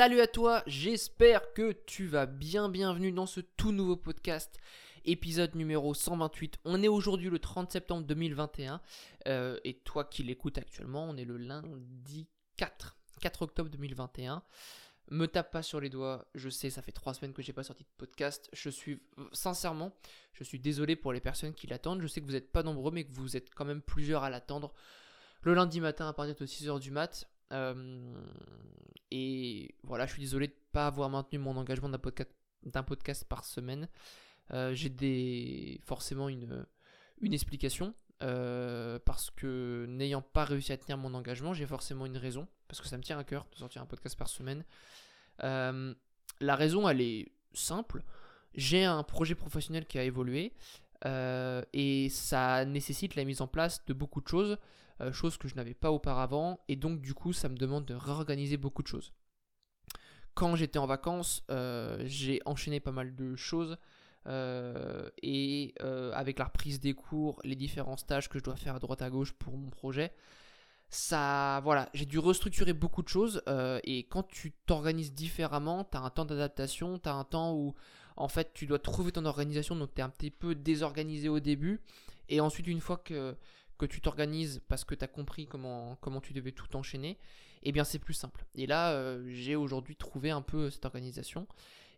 Salut à toi, j'espère que tu vas bien. Bienvenue dans ce tout nouveau podcast, épisode numéro 128. On est aujourd'hui le 30 septembre 2021 euh, et toi qui l'écoutes actuellement, on est le lundi 4, 4 octobre 2021. Me tape pas sur les doigts, je sais, ça fait trois semaines que j'ai pas sorti de podcast. Je suis sincèrement, je suis désolé pour les personnes qui l'attendent. Je sais que vous n'êtes pas nombreux, mais que vous êtes quand même plusieurs à l'attendre le lundi matin à partir de 6h du mat. Euh, et voilà, je suis désolé de ne pas avoir maintenu mon engagement d'un podcast, par semaine. Euh, j'ai forcément une, une explication. Euh, parce que n'ayant pas réussi à tenir mon engagement, j'ai forcément une raison. Parce que ça me tient à cœur de sortir un podcast par semaine. la raison, elle est simple. J'ai un projet professionnel qui a évolué. et ça nécessite la mise en place de beaucoup de choses. Euh, chose que je n'avais pas auparavant, et donc du coup ça me demande de réorganiser beaucoup de choses. Quand j'étais en vacances, euh, j'ai enchaîné pas mal de choses, euh, et avec la reprise des cours, les différents stages que je dois faire à droite à gauche pour mon projet, ça, voilà, j'ai dû restructurer beaucoup de choses, et quand tu t'organises différemment, tu as un temps d'adaptation, tu as un temps où en fait tu dois trouver ton organisation, donc tu es un petit peu désorganisé au début, et ensuite une fois que que tu t'organises parce que tu as compris comment, comment tu devais tout enchaîner, eh bien c'est plus simple. Et là, euh, j'ai aujourd'hui trouvé un peu cette organisation.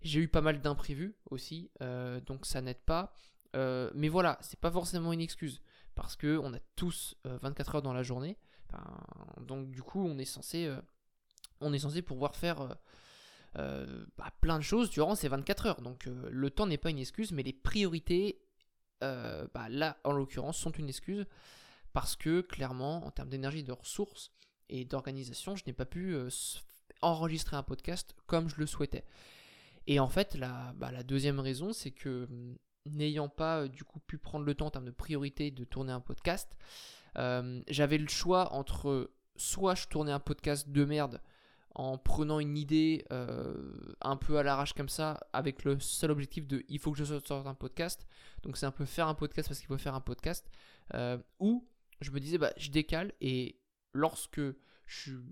J'ai eu pas mal d'imprévus aussi, euh, donc ça n'aide pas. Euh, mais voilà, c'est pas forcément une excuse parce que on a tous 24 heures dans la journée. donc du coup, on est censé, on est censé pouvoir faire bah, plein de choses durant ces 24 heures. Donc le temps n'est pas une excuse, mais les priorités, bah, là en l'occurrence, sont une excuse parce que clairement, en termes d'énergie, de ressources et d'organisation, je n'ai pas pu euh, enregistrer un podcast comme je le souhaitais. Et en fait, la, bah, deuxième raison, c'est que hum, n'ayant pas euh, du coup pu prendre le temps en termes de priorité de tourner un podcast, euh, j'avais le choix entre soit je tournais un podcast de merde en prenant une idée un peu à l'arrache comme ça, avec le seul objectif de il faut que je sorte un podcast, donc c'est un peu faire un podcast parce qu'il faut faire un podcast, ou je me disais, bah, je décale et lorsque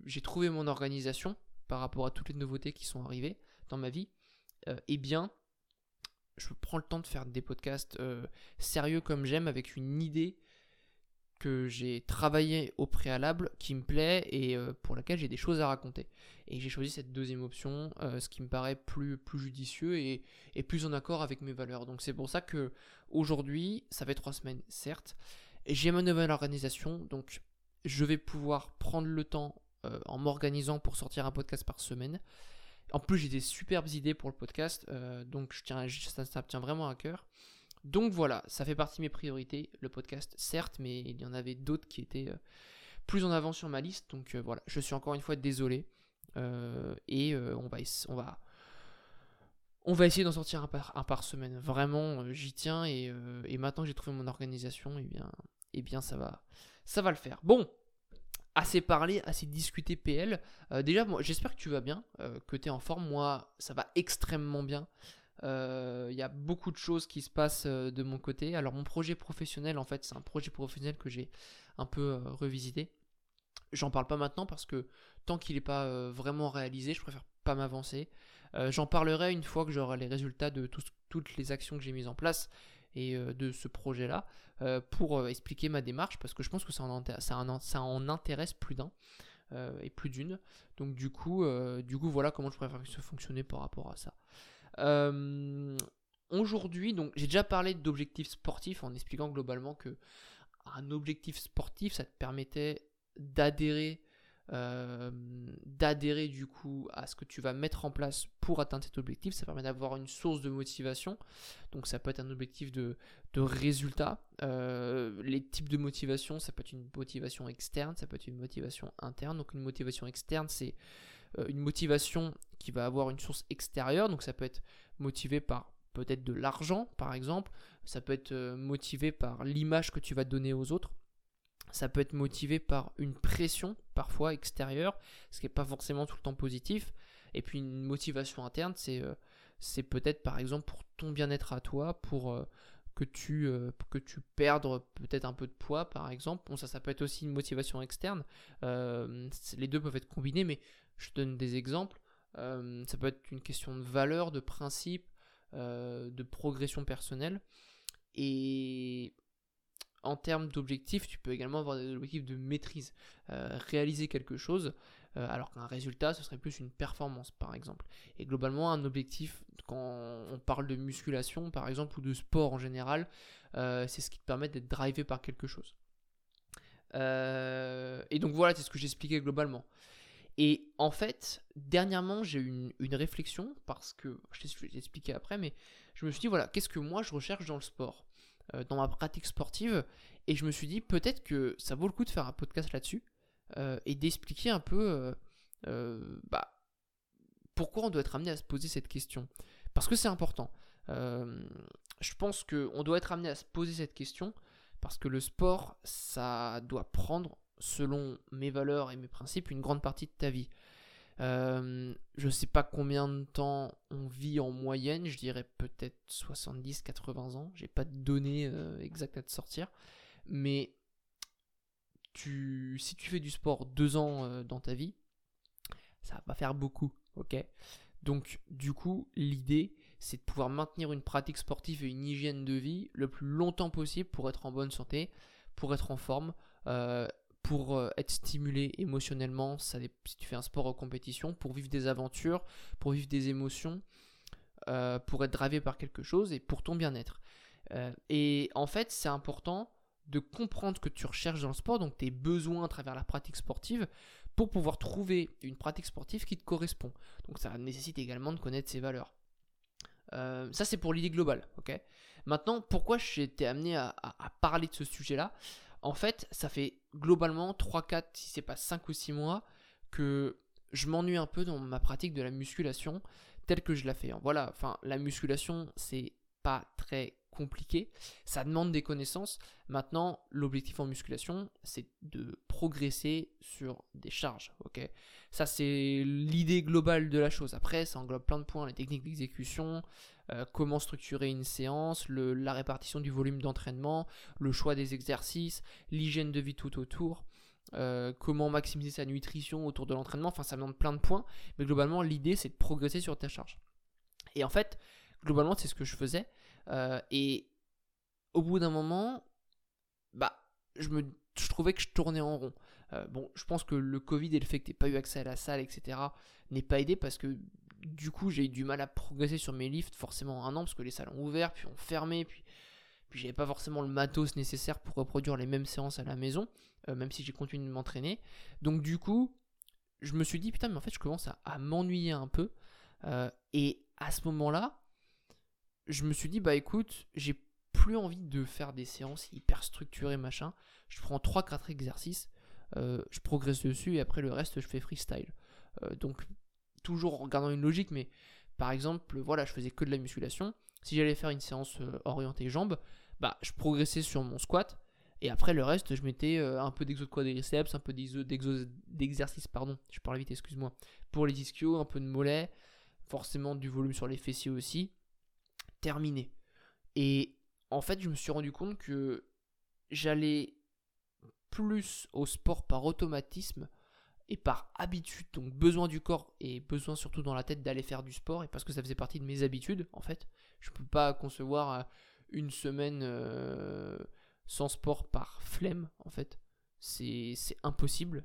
j'ai trouvé mon organisation par rapport à toutes les nouveautés qui sont arrivées dans ma vie, euh, eh bien, je prends le temps de faire des podcasts euh, sérieux comme j'aime avec une idée que j'ai travaillé au préalable, qui me plaît et euh, pour laquelle j'ai des choses à raconter. Et j'ai choisi cette deuxième option, ce qui me paraît plus, judicieux et, et plus en accord avec mes valeurs. Donc c'est pour ça que aujourd'hui, ça fait trois semaines, certes, j'ai ma nouvelle organisation, donc je vais pouvoir prendre le temps euh, en m'organisant pour sortir un podcast par semaine. En plus, j'ai des superbes idées pour le podcast, euh, donc ça me tient vraiment à cœur. Donc voilà, ça fait partie de mes priorités, le podcast, certes, mais il y en avait d'autres qui étaient euh, plus en avant sur ma liste. Donc voilà, je suis encore une fois désolé. et on va, on va, on va essayer d'en sortir un par, semaine. Vraiment, j'y tiens et, et maintenant que j'ai trouvé mon organisation, eh bien, eh bien ça va, ça va le faire. Bon, assez parlé, assez discuté PL. Euh, déjà, j'espère que tu vas bien, euh, que tu es en forme. Moi, ça va extrêmement bien. Il euh, y a beaucoup de choses qui se passent de mon côté. Alors, mon projet professionnel, en fait, c'est un projet professionnel que j'ai un peu revisité. J'en parle pas maintenant parce que tant qu'il n'est pas vraiment réalisé, je préfère pas m'avancer. J'en parlerai une fois que j'aurai les résultats de toutes les actions que j'ai mises en place et de ce projet-là. Euh, pour euh, expliquer ma démarche parce que je pense que ça en, intéresse plus d'un euh, et plus d'une. Donc du coup, du coup, voilà comment je préfère que ça fonctionne par rapport à ça. Aujourd'hui, donc j'ai déjà parlé d'objectifs sportifs en expliquant globalement que un objectif sportif, ça te permettait d'adhérer euh, d'adhérer du coup à ce que tu vas mettre en place pour atteindre cet objectif. Ça permet d'avoir une source de motivation. Donc ça peut être un objectif de, de résultat. Euh, les types de motivation, ça peut être une motivation externe, ça peut être une motivation interne. Donc une motivation externe, c'est euh, une motivation qui va avoir une source extérieure. Donc ça peut être motivé par peut-être de l'argent par exemple. Ça peut être motivé par l'image que tu vas donner aux autres. Ça peut être motivé par une pression parfois extérieure, ce qui n'est pas forcément tout le temps positif. Et puis une motivation interne, c'est euh, peut-être par exemple pour ton bien-être à toi, pour euh, que tu euh, que tu perdes peut-être un peu de poids par exemple. Bon ça ça peut être aussi une motivation externe. les deux peuvent être combinés, mais je te donne des exemples. ça peut être une question de valeur, de principe, de progression personnelle. Et en termes d'objectifs, tu peux également avoir des objectifs de maîtrise, réaliser quelque chose, alors qu'un résultat, ce serait plus une performance, par exemple. Et globalement, un objectif, quand on parle de musculation, par exemple, ou de sport en général, c'est ce qui te permet d'être drivé par quelque chose. et donc voilà, c'est ce que j'expliquais globalement. Et en fait, dernièrement, j'ai eu une, réflexion, parce que, je vais t'expliquer après, mais je me suis dit, voilà, qu'est-ce que moi je recherche dans le sport, euh, dans ma pratique sportive Et je me suis dit, peut-être que ça vaut le coup de faire un podcast là-dessus, euh, et d'expliquer un peu, euh, bah, pourquoi on doit être amené à se poser cette question. Parce que c'est important. je pense qu'on doit être amené à se poser cette question, parce que le sport, ça doit prendre selon mes valeurs et mes principes, une grande partie de ta vie. Euh, je ne sais pas combien de temps on vit en moyenne, je dirais peut-être 70-80 ans, j'ai pas de données euh, exactes à te sortir, mais si tu fais du sport deux ans euh, dans ta vie, ça va pas faire beaucoup, ok? Donc du coup, l'idée, c'est de pouvoir maintenir une pratique sportive et une hygiène de vie le plus longtemps possible pour être en bonne santé, pour être en forme, pour euh, être stimulé émotionnellement, si tu fais un sport en compétition, pour vivre des aventures, pour vivre des émotions, euh, pour être drivé par quelque chose et pour ton bien-être. Euh, et en fait, c'est important de comprendre que tu recherches dans le sport, donc tes besoins à travers la pratique sportive, pour pouvoir trouver une pratique sportive qui te correspond. Donc ça nécessite également de connaître ses valeurs. ça c'est pour l'idée globale, ok? Maintenant, pourquoi j'ai été amené à parler de ce sujet-là? En fait, ça fait globalement 3, 4, si c'est pas 5 ou 6 mois que je m'ennuie un peu dans ma pratique de la musculation telle que je la fais. Voilà, enfin, la musculation, c'est pas très compliqué. Ça demande des connaissances. Maintenant, l'objectif en musculation, c'est de progresser sur des charges. Ok, ça c'est l'idée globale de la chose. Après, ça englobe plein de points, les techniques d'exécution, euh, comment structurer une séance, la répartition du volume d'entraînement, le choix des exercices, l'hygiène de vie tout autour. Euh, comment maximiser sa nutrition autour de l'entraînement, enfin ça demande plein de points, mais globalement l'idée c'est de progresser sur ta charge. Et en fait, globalement c'est ce que je faisais, euh, et au bout d'un moment, bah, je, me, je trouvais que je tournais en rond. bon, je pense que le Covid et le fait que tu pas eu accès à la salle, etc., n'est pas aidé parce que du coup, j'ai eu du mal à progresser sur mes lifts, forcément un an, parce que les salles ont ouvert, puis ont fermé, puis, puis j'avais pas forcément le matos nécessaire pour reproduire les mêmes séances à la maison, euh, même si j'ai continué de m'entraîner. Donc, du coup, je me suis dit, putain, mais en fait, je commence à, m'ennuyer un peu. Euh, et à ce moment-là, je me suis dit, bah écoute, j'ai plus envie de faire des séances hyper structurées, machin. Je prends 3-4 exercices, euh, je progresse dessus, et après le reste, je fais freestyle. donc toujours en gardant une logique, mais par exemple, voilà, je faisais que de la musculation. Si j'allais faire une séance euh, orientée jambes, bah, je progressais sur mon squat. Et après, le reste, je mettais euh, un peu d'exo de quadriceps, un peu d'exercice, pardon, je parle vite, excuse-moi, pour les ischios, un peu de mollet, forcément du volume sur les fessiers aussi. Terminé. Et en fait, je me suis rendu compte que j'allais plus au sport par automatisme et par habitude, donc besoin du corps et besoin surtout dans la tête d'aller faire du sport, et parce que ça faisait partie de mes habitudes, en fait. Je ne peux pas concevoir euh, une semaine euh, sans sport par flemme, en fait. C'est impossible.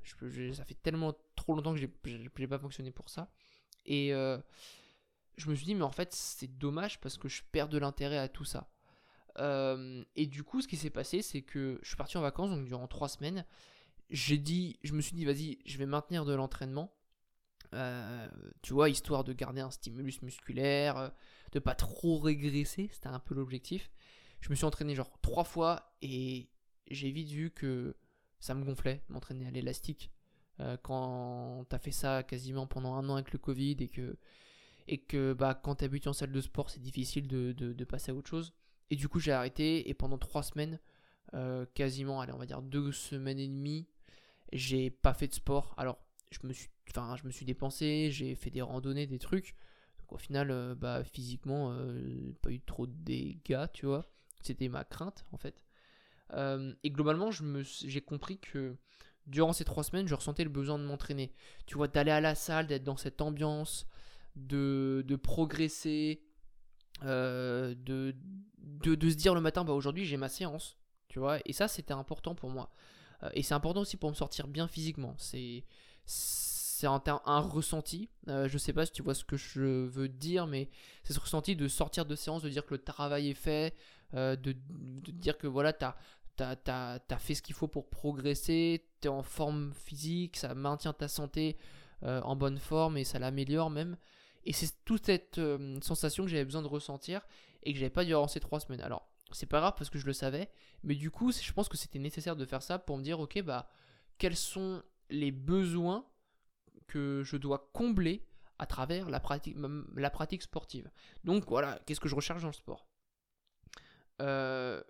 Ça fait tellement trop longtemps que je n'ai pas fonctionné pour ça. Et euh, je me suis dit, mais en fait, c'est dommage parce que je perds de l'intérêt à tout ça. et du coup, ce qui s'est passé, c'est que je suis parti en vacances, donc durant trois semaines, j'ai dit, je me suis dit, vas-y, je vais maintenir de l'entraînement. Euh, tu vois, histoire de garder un stimulus musculaire, euh, de pas trop régresser, c'était un peu l'objectif. Je me suis entraîné genre trois fois et j'ai vite vu que ça me gonflait m'entraîner à l'élastique. Euh, quand t'as fait ça quasiment pendant un an avec le Covid et que, et que bah, quand t'habites en salle de sport, c'est difficile de, de, passer à autre chose. Et du coup, j'ai arrêté et pendant trois semaines, quasiment, allez, on va dire deux semaines et demie, j'ai pas fait de sport. Alors, je me suis, enfin, je me suis dépensé, j'ai fait des randonnées, des trucs. Donc au final, euh, bah, physiquement, euh, pas eu trop de dégâts, tu vois. C'était ma crainte, en fait. Euh, et globalement, j'ai compris que durant ces trois semaines, je ressentais le besoin de m'entraîner. Tu vois, d'aller à la salle, d'être dans cette ambiance, de, de progresser, euh, de, de, se dire le matin, bah aujourd'hui j'ai ma séance, tu vois, et ça c'était important pour moi. Euh, et c'est important aussi pour me sortir bien physiquement. C'est c'est un, un, ressenti. Euh, je sais pas si tu vois ce que je veux dire, mais c'est ce ressenti de sortir de séance, de dire que le travail est fait, de, de, dire que voilà, tu as, as, fait ce qu'il faut pour progresser, tu es en forme physique, ça maintient ta santé en bonne forme et ça l'améliore même. Et c'est toute cette euh, sensation que j'avais besoin de ressentir et que j'avais pas durant ces trois semaines. Alors, c'est pas grave parce que je le savais, mais du coup, je pense que c'était nécessaire de faire ça pour me dire, ok, bah, quels sont les besoins que je dois combler à travers la pratique, la pratique sportive. Donc voilà, qu'est-ce que je recherche dans le sport? Euh,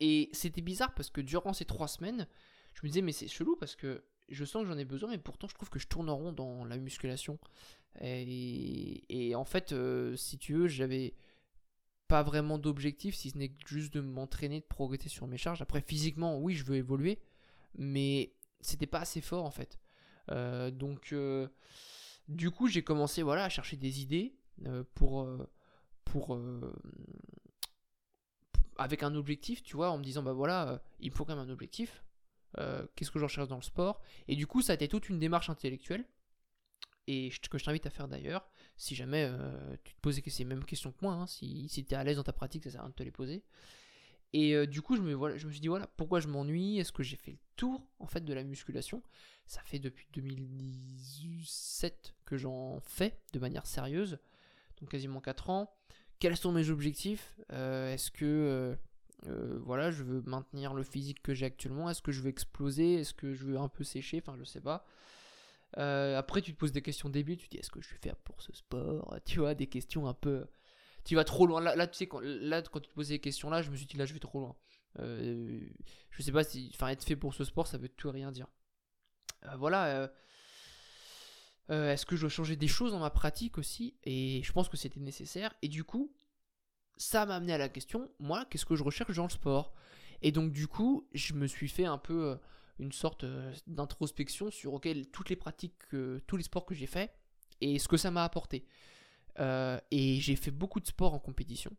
Et c'était bizarre parce que durant ces trois semaines, je me disais, mais c'est chelou parce que je sens que j'en ai besoin, mais pourtant je trouve que je tourne en rond dans la musculation. Et, en fait, euh, si tu veux, j'avais pas vraiment d'objectif, si ce n'est juste de m'entraîner, de progresser sur mes charges. Après, physiquement, oui, je veux évoluer, mais c'était pas assez fort en fait. Euh, donc, euh, du coup, j'ai commencé voilà, à chercher des idées pour. pour avec un objectif, tu vois, en me disant, bah voilà, il me faut quand même un objectif. Qu'est-ce que je recherche dans le sport? Et du coup, ça a été toute une démarche intellectuelle et que je t'invite à faire d'ailleurs, si jamais euh, tu te posais ces mêmes questions que moi, hein, si, tu es à l'aise dans ta pratique, ça sert à rien de te les poser. Et euh, du coup, je me, suis dit, voilà, pourquoi je m'ennuie? Est-ce que j'ai fait le tour, en fait, de la musculation? Ça fait depuis 2017 que j'en fais de manière sérieuse, donc quasiment 4 ans. Quels sont mes objectifs? Euh, Est-ce que, voilà, je veux maintenir le physique que j'ai actuellement? Est-ce que je veux exploser? Est-ce que je veux un peu sécher? Enfin, je sais pas. Euh, après, tu te poses des questions début, tu te dis est-ce que je vais faire pour ce sport? Tu vois, des questions un peu. Tu vas trop loin. Là, tu sais, quand, là, quand tu te posais ces questions-là, je me suis dit là, je vais trop loin. Euh, je sais pas si. Enfin, être fait pour ce sport, ça veut tout rien dire. Euh, voilà. est-ce que je dois changer des choses dans ma pratique aussi? Et je pense que c'était nécessaire. Et du coup, ça m'a amené à la question moi, qu'est-ce que je recherche dans le sport? Et donc, du coup, je me suis fait un peu une sorte euh, d'introspection sur toutes les pratiques, tous les sports que j'ai fait et ce que ça m'a apporté. Euh, et j'ai fait beaucoup de sports en compétition.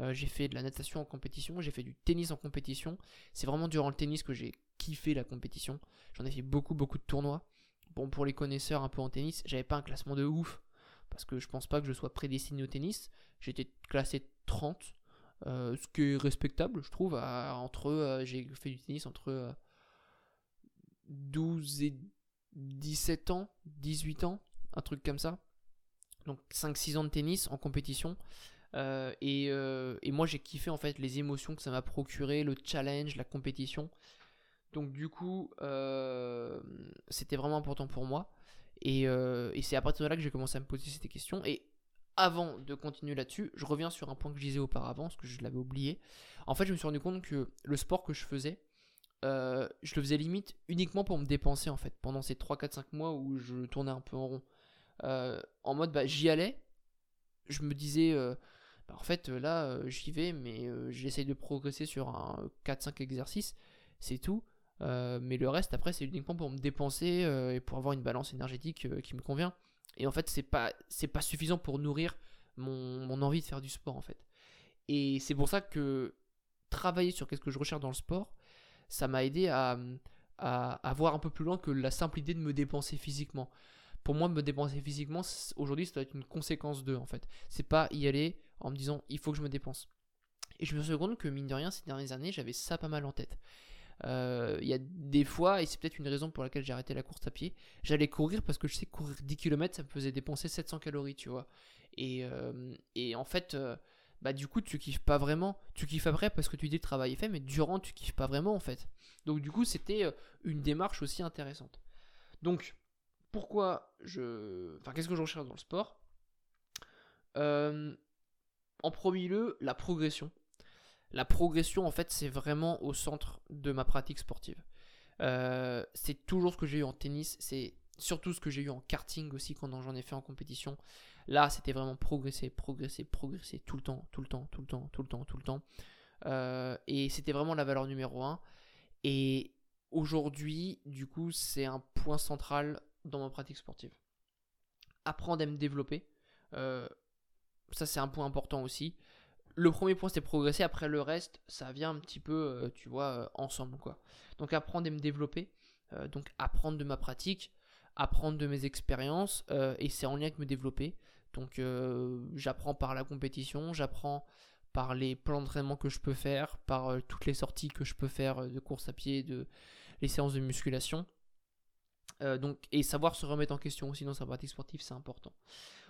Euh, j'ai fait de la natation en compétition, j'ai fait du tennis en compétition. C'est vraiment durant le tennis que j'ai kiffé la compétition. J'en ai fait beaucoup, beaucoup de tournois. Bon, pour les connaisseurs un peu en tennis, j'avais pas un classement de ouf. Parce que je pense pas que je sois prédestiné au tennis. J'étais classé 30. ce qui est respectable, je trouve. entre, j'ai fait du tennis entre 12 et 17 ans, 18 ans, un truc comme ça. Donc 5-6 ans de tennis en compétition. Euh, euh, et, moi j'ai kiffé en fait les émotions que ça m'a procuré, le challenge, la compétition. Donc du coup euh, c'était vraiment important pour moi. Et, et c'est à partir de là que j'ai commencé à me poser ces questions. Et avant de continuer là-dessus, je reviens sur un point que je disais auparavant, parce que je l'avais oublié. En fait je me suis rendu compte que le sport que je faisais, euh, je le faisais limite uniquement pour me dépenser en fait, pendant ces 3, 4, 5 mois où je tournais un peu en rond. Euh, en mode, bah, j'y allais, je me disais, euh, bah, en fait là j'y vais, mais j'essaye de progresser sur un 4-5 exercices, c'est tout. mais le reste après c'est uniquement pour me dépenser et pour avoir une balance énergétique qui me convient. Et en fait c'est pas, pas suffisant pour nourrir mon, mon envie de faire du sport en fait. Et c'est pour ça que travailler sur qu'est-ce que je recherche dans le sport, ça m'a aidé à, à, voir un peu plus loin que la simple idée de me dépenser physiquement. Pour moi, me dépenser physiquement, aujourd'hui, ça doit être une conséquence de, en fait. C'est pas y aller en me disant, il faut que je me dépense. Et je me suis rendu compte que, mine de rien, ces dernières années, j'avais ça pas mal en tête. Euh, il y a des fois, et c'est peut-être une raison pour laquelle j'ai arrêté la course à pied, j'allais courir parce que je sais que courir 10 km, ça me faisait dépenser 700 calories, tu vois. Et, euh, en fait, euh, bah du coup tu kiffes pas vraiment. Tu kiffes après parce que tu dis le travail est fait, mais durant tu kiffes pas vraiment en fait. Donc du coup c'était euh, une démarche aussi intéressante. Donc pourquoi je... Enfin qu'est-ce que je recherche dans le sport? Euh, En premier lieu, la progression. La progression en fait c'est vraiment au centre de ma pratique sportive. Euh, c'est toujours ce que j'ai eu en tennis, c'est surtout ce que j'ai eu en karting aussi quand j'en ai fait en compétition. Là, c'était vraiment progresser, progresser, progresser tout le temps, tout le temps, tout le temps, tout le temps, tout le temps. Euh, et c'était vraiment la valeur numéro un. Et aujourd'hui, du coup, c'est un point central dans ma pratique sportive. Apprendre à me développer, ça, c'est un point important aussi. Le premier point, c'était progresser. Après, le reste, ça vient un petit peu, tu vois, ensemble, quoi. Donc, apprendre et me développer. donc, apprendre de ma pratique, apprendre de mes expériences. et c'est en lien avec me développer. Donc, j'apprends par la compétition, j'apprends par les plans d'entraînement que je peux faire, par euh, toutes les sorties que je peux faire euh, de course à pied, de les séances de musculation. Euh, donc, et savoir se remettre en question aussi dans sa pratique sportive, c'est important.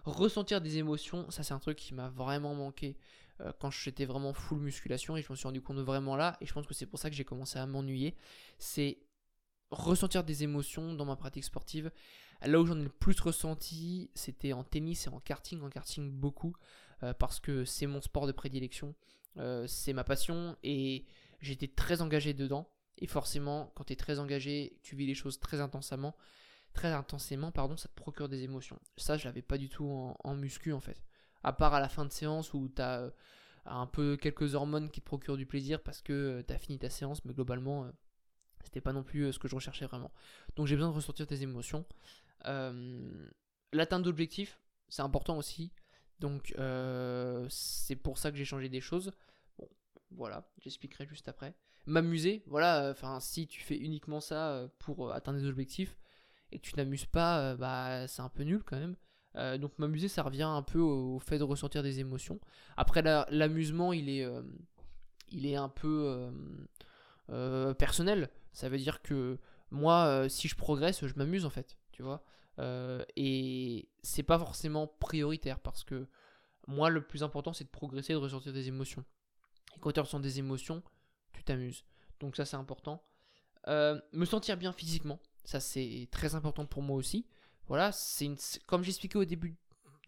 Ressentir des émotions, ça c'est un truc qui m'a vraiment manqué quand j'étais vraiment full musculation et je me suis rendu compte vraiment là. Et je pense que c'est pour ça que j'ai commencé à m'ennuyer. C'est ressentir des émotions dans ma pratique sportive. Là où j'en ai le plus ressenti, c'était en tennis et en karting. En karting, beaucoup. Euh, parce que c'est mon sport de prédilection, euh, c'est ma passion et j'étais très engagé dedans. Et forcément, quand tu es très engagé, tu vis les choses très intensément, très intensément, pardon, ça te procure des émotions. Ça, je l'avais pas du tout en, muscu en fait. À part à la fin de séance où tu as euh, un peu quelques hormones qui te procurent du plaisir parce que tu as fini ta séance, mais globalement, c'était pas non plus ce que je recherchais vraiment. Donc j'ai besoin de ressortir tes émotions. L'atteinte d'objectifs, c'est important aussi. Donc euh, c'est pour ça que j'ai changé des choses. Bon, voilà, j'expliquerai juste après. M'amuser, voilà, enfin si tu fais uniquement ça euh, pour euh, atteindre des objectifs et que tu n'amuses pas, bah c'est un peu nul quand même. donc m'amuser, ça revient un peu au, fait de ressentir des émotions. Après l'amusement, il est, il est un peu personnel. Ça veut dire que moi, si je progresse, je m'amuse en fait, tu vois. Euh, et c'est pas forcément prioritaire parce que moi, le plus important, c'est de progresser, de ressortir des émotions. Et quand tu ressens des émotions, tu t'amuses. Donc ça, c'est important. Euh, me sentir bien physiquement, ça c'est très important pour moi aussi. Voilà, c'est une, comme j'expliquais au début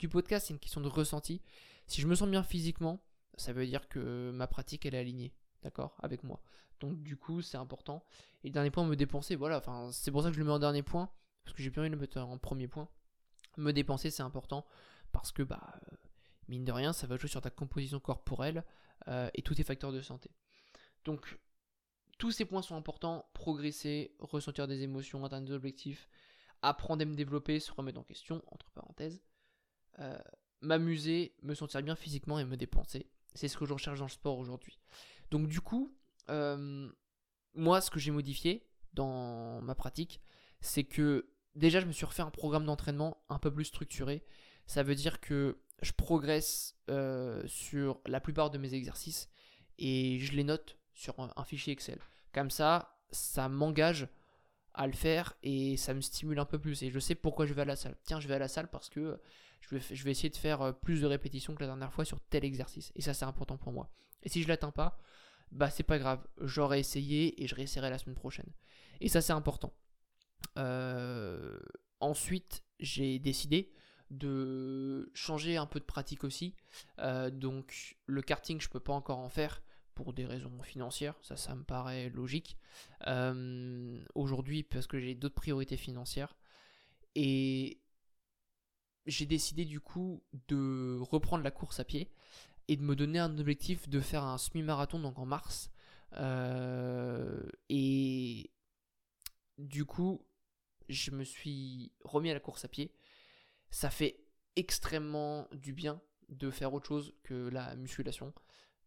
du podcast, c'est une question de ressenti. Si je me sens bien physiquement, ça veut dire que ma pratique elle est alignée, d'accord, avec moi. Donc du coup, c'est important. Et le dernier point, me dépenser, voilà, enfin, c'est pour ça que je le mets en dernier point parce que j'ai plus envie de le mettre en premier point. Me dépenser, c'est important parce que, bah, euh, mine de rien, ça va jouer sur ta composition corporelle euh, et tous tes facteurs de santé. Donc, tous ces points sont importants. Progresser, ressentir des émotions, atteindre des objectifs, apprendre à me développer, se remettre en question, entre parenthèses. Euh, m'amuser, me sentir bien physiquement et me dépenser. C'est ce que je recherche dans le sport aujourd'hui. Donc du coup, moi, ce que j'ai modifié dans ma pratique, c'est que déjà, je me suis refait un programme d'entraînement un peu plus structuré. Ça veut dire que je progresse euh, sur la plupart de mes exercices et je les note sur un, fichier Excel. Comme ça, ça m'engage à le faire et ça me stimule un peu plus. Et je sais pourquoi je vais à la salle. Tiens, je vais à la salle parce que je vais, je vais essayer de faire euh, plus de répétitions que la dernière fois sur tel exercice. Et ça, c'est important pour moi. Et si je l'atteins pas, bah c'est pas grave. J'aurais essayé et je réessayerai la semaine prochaine. Et ça, c'est important. Euh, ensuite, j'ai décidé de changer un peu de pratique aussi. Euh, donc le karting, je peux pas encore en faire pour des raisons financières, ça ça me paraît logique. Euh, aujourd'hui, parce que j'ai d'autres priorités financières. Et j'ai décidé du coup de reprendre la course à pied et de me donner un objectif de faire un semi-marathon donc en mars. et du coup, je me suis remis à la course à pied. Ça fait extrêmement du bien de faire autre chose que la musculation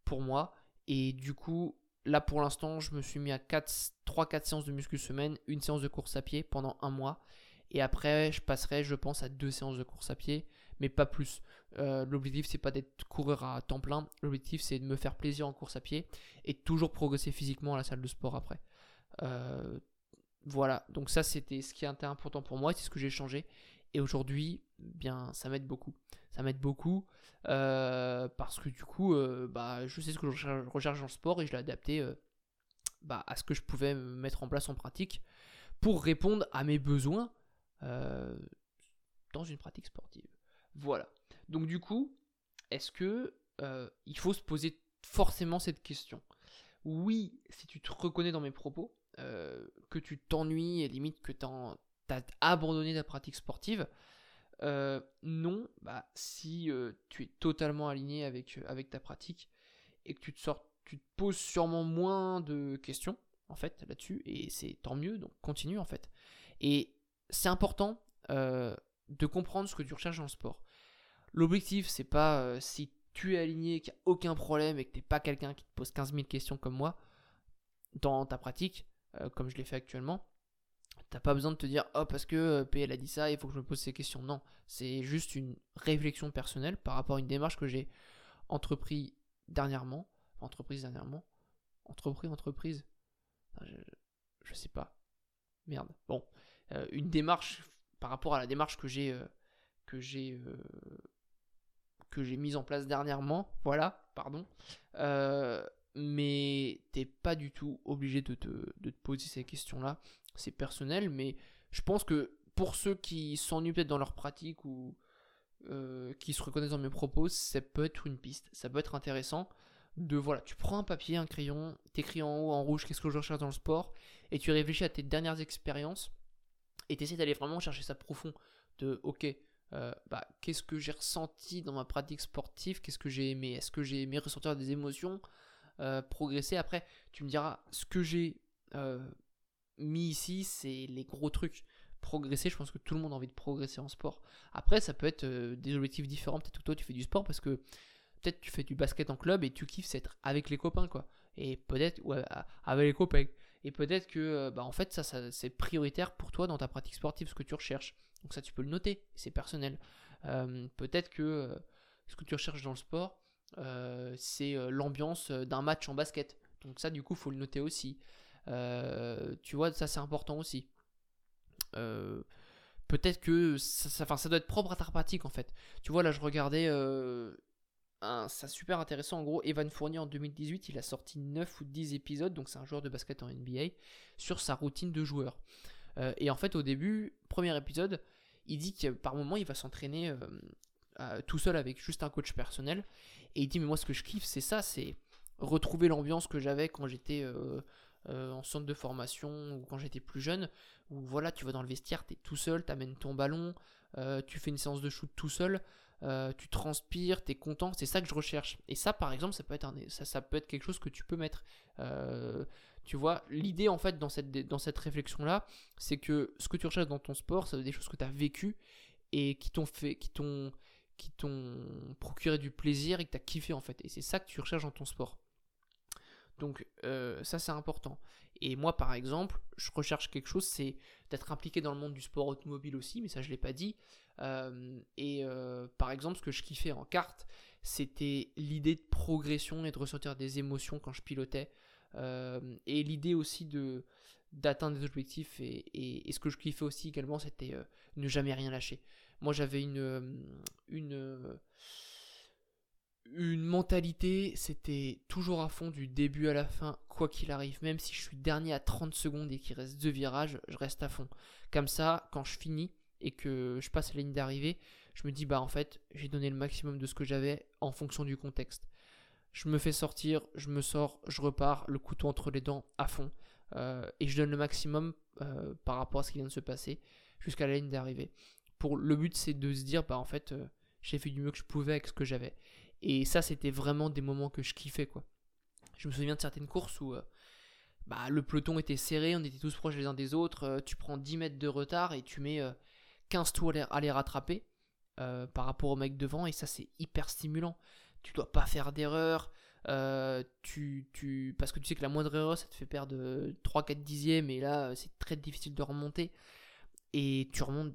pour moi. Et du coup, là pour l'instant, je me suis mis à 3-4 séances de muscu semaine, une séance de course à pied pendant un mois. Et après, je passerai, je pense, à deux séances de course à pied, mais pas plus. Euh, l'objectif, c'est pas d'être coureur à temps plein. L'objectif, c'est de me faire plaisir en course à pied et toujours progresser physiquement à la salle de sport après. Euh, voilà, donc ça c'était ce qui était important pour moi, c'est ce que j'ai changé. Et aujourd'hui, bien, ça m'aide beaucoup. Ça m'aide beaucoup euh, parce que du coup, euh, bah, je sais ce que je recherche dans le sport et je l'ai adapté bah, à ce que je pouvais mettre en place en pratique pour répondre à mes besoins dans une pratique sportive. Voilà. Donc du coup, est-ce que il faut se poser forcément cette question? Oui, si tu te reconnais dans mes propos, euh, que tu t'ennuies et limite que tu as abandonné ta pratique sportive. Euh, non, bah, si euh, tu es totalement aligné avec, avec ta pratique et que tu te, sors, tu te poses sûrement moins de questions en fait là-dessus et c'est tant mieux, donc continue en fait. Et c'est important de comprendre ce que tu recherches dans le sport. L'objectif, c'est pas si tu es aligné, qu'il n'y a aucun problème et que tu n'es pas quelqu'un qui te pose 15 000 questions comme moi dans ta pratique, comme je l'ai fait actuellement. T'as pas besoin de te dire, oh, parce que PL a dit ça, il faut que je me pose ces questions. Non, c'est juste une réflexion personnelle par rapport à une démarche que j'ai entrepris dernièrement. Entreprise dernièrement. Entreprise, entreprise. Je, je sais pas. Merde. Bon. Euh, une démarche par rapport à la démarche que j'ai euh, que j'ai euh, que j'ai mise en place dernièrement. Voilà, pardon. mais t'es pas du tout obligé de te, de te poser ces questions-là. C'est personnel, mais je pense que pour ceux qui s'ennuient peut-être dans leur pratique ou qui se reconnaissent dans mes propos, ça peut être une piste, ça peut être intéressant de voilà, tu prends un papier, un crayon, t'écris en haut en rouge qu'est-ce que je recherche dans le sport, et tu réfléchis à tes dernières expériences, et tu essaies d'aller vraiment chercher ça profond, de ok, euh, bah, qu'est-ce que j'ai ressenti dans ma pratique sportive, qu'est-ce que j'ai aimé, est-ce que j'ai aimé ressentir des émotions, euh, progresser, après tu me diras, ce que j'ai euh, mis ici, c'est les gros trucs. Progresser, je pense que tout le monde a envie de progresser en sport. Après, ça peut être des objectifs différents. Peut-être que toi, tu fais du sport parce que peut-être tu fais du basket en club et tu kiffes être avec les copains quoi. Et peut-être avec les copains. Et peut-être que euh, bah en fait ça, c'est prioritaire pour toi dans ta pratique sportive ce que tu recherches. Donc ça tu peux le noter, c'est personnel. Euh, peut-être que euh, ce que tu recherches dans le sport c'est l'ambiance d'un match en basket. Donc ça du coup faut le noter aussi. tu vois ça c'est important aussi. peut-être que ça, ça, ça, doit être propre à ta pratique en fait. Tu vois là je regardais c'est super intéressant. En gros, Evan Fournier en 2018, il a sorti 9 ou 10 épisodes, donc c'est un joueur de basket en NBA, sur sa routine de joueur. Euh, et en fait, au début, premier épisode, il dit que par moment, il va s'entraîner euh, tout seul avec juste un coach personnel. Et il dit, mais moi, ce que je kiffe, c'est ça, c'est retrouver l'ambiance que j'avais quand j'étais euh, en centre de formation ou quand j'étais plus jeune. Où voilà, tu vas dans le vestiaire, tu es tout seul, tu amènes ton ballon, tu fais une séance de shoot tout seul. Euh, tu transpires, tu es content, c'est ça que je recherche. Et ça, par exemple, ça peut être, un, ça, ça peut être quelque chose que tu peux mettre. Euh, tu vois, l'idée en fait dans cette, dans cette réflexion-là, c'est que ce que tu recherches dans ton sport, c'est des choses que tu as vécues et qui t'ont fait, qui t'ont, qui t'ont procuré du plaisir et que tu as kiffé en fait. Et c'est ça que tu recherches dans ton sport. Donc euh, ça c'est important. Et moi par exemple, je recherche quelque chose, c'est d'être impliqué dans le monde du sport automobile aussi, mais ça je l'ai pas dit. Euh, et euh, par exemple, ce que je kiffais en kart, c'était l'idée de progression et de ressortir des émotions quand je pilotais. et l'idée aussi de d'atteindre des objectifs et, et, ce que je kiffais aussi également c'était ne jamais rien lâcher moi j'avais une une une mentalité, c'était toujours à fond du début à la fin, quoi qu'il arrive. Même si je suis dernier à 30 secondes et qu'il reste deux virages, je reste à fond. Comme ça, quand je finis et que je passe la ligne d'arrivée, je me dis, bah en fait, j'ai donné le maximum de ce que j'avais en fonction du contexte. Je me fais sortir, je me sors, je repars, le couteau entre les dents à fond. Euh, et je donne le maximum euh, par rapport à ce qui vient de se passer jusqu'à la ligne d'arrivée. Pour le but, c'est de se dire, bah en fait, euh, j'ai fait du mieux que je pouvais avec ce que j'avais. Et ça, c'était vraiment des moments que je kiffais, quoi. Je me souviens de certaines courses où bah, le peloton était serré, on était tous proches les uns des autres, tu prends 10 mètres de retard et tu mets 15 euh, tours à les, rattraper par rapport au mec devant, et ça, c'est hyper stimulant. Tu dois pas faire d'erreur, tu, tu, parce que tu sais que la moindre erreur, ça te fait perdre 3-4 dixièmes, et là, c'est très difficile de remonter. Et tu remontes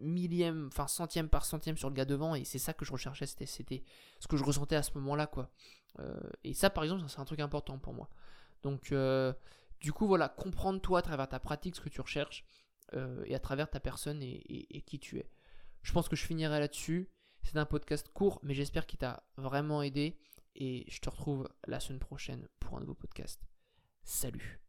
millième, enfin centième par centième sur le gars devant, et c'est ça que je recherchais, c'était, ce que je ressentais à ce moment-là, quoi. Euh, et ça, par exemple, c'est un truc important pour moi. Donc, euh, du coup, voilà, comprendre toi à travers ta pratique ce que tu recherches, euh, et à travers ta personne et, qui tu es. Je pense que je finirai là-dessus. C'est un podcast court, mais j'espère qu'il t'a vraiment aidé, et je te retrouve la semaine prochaine pour un nouveau podcast. Salut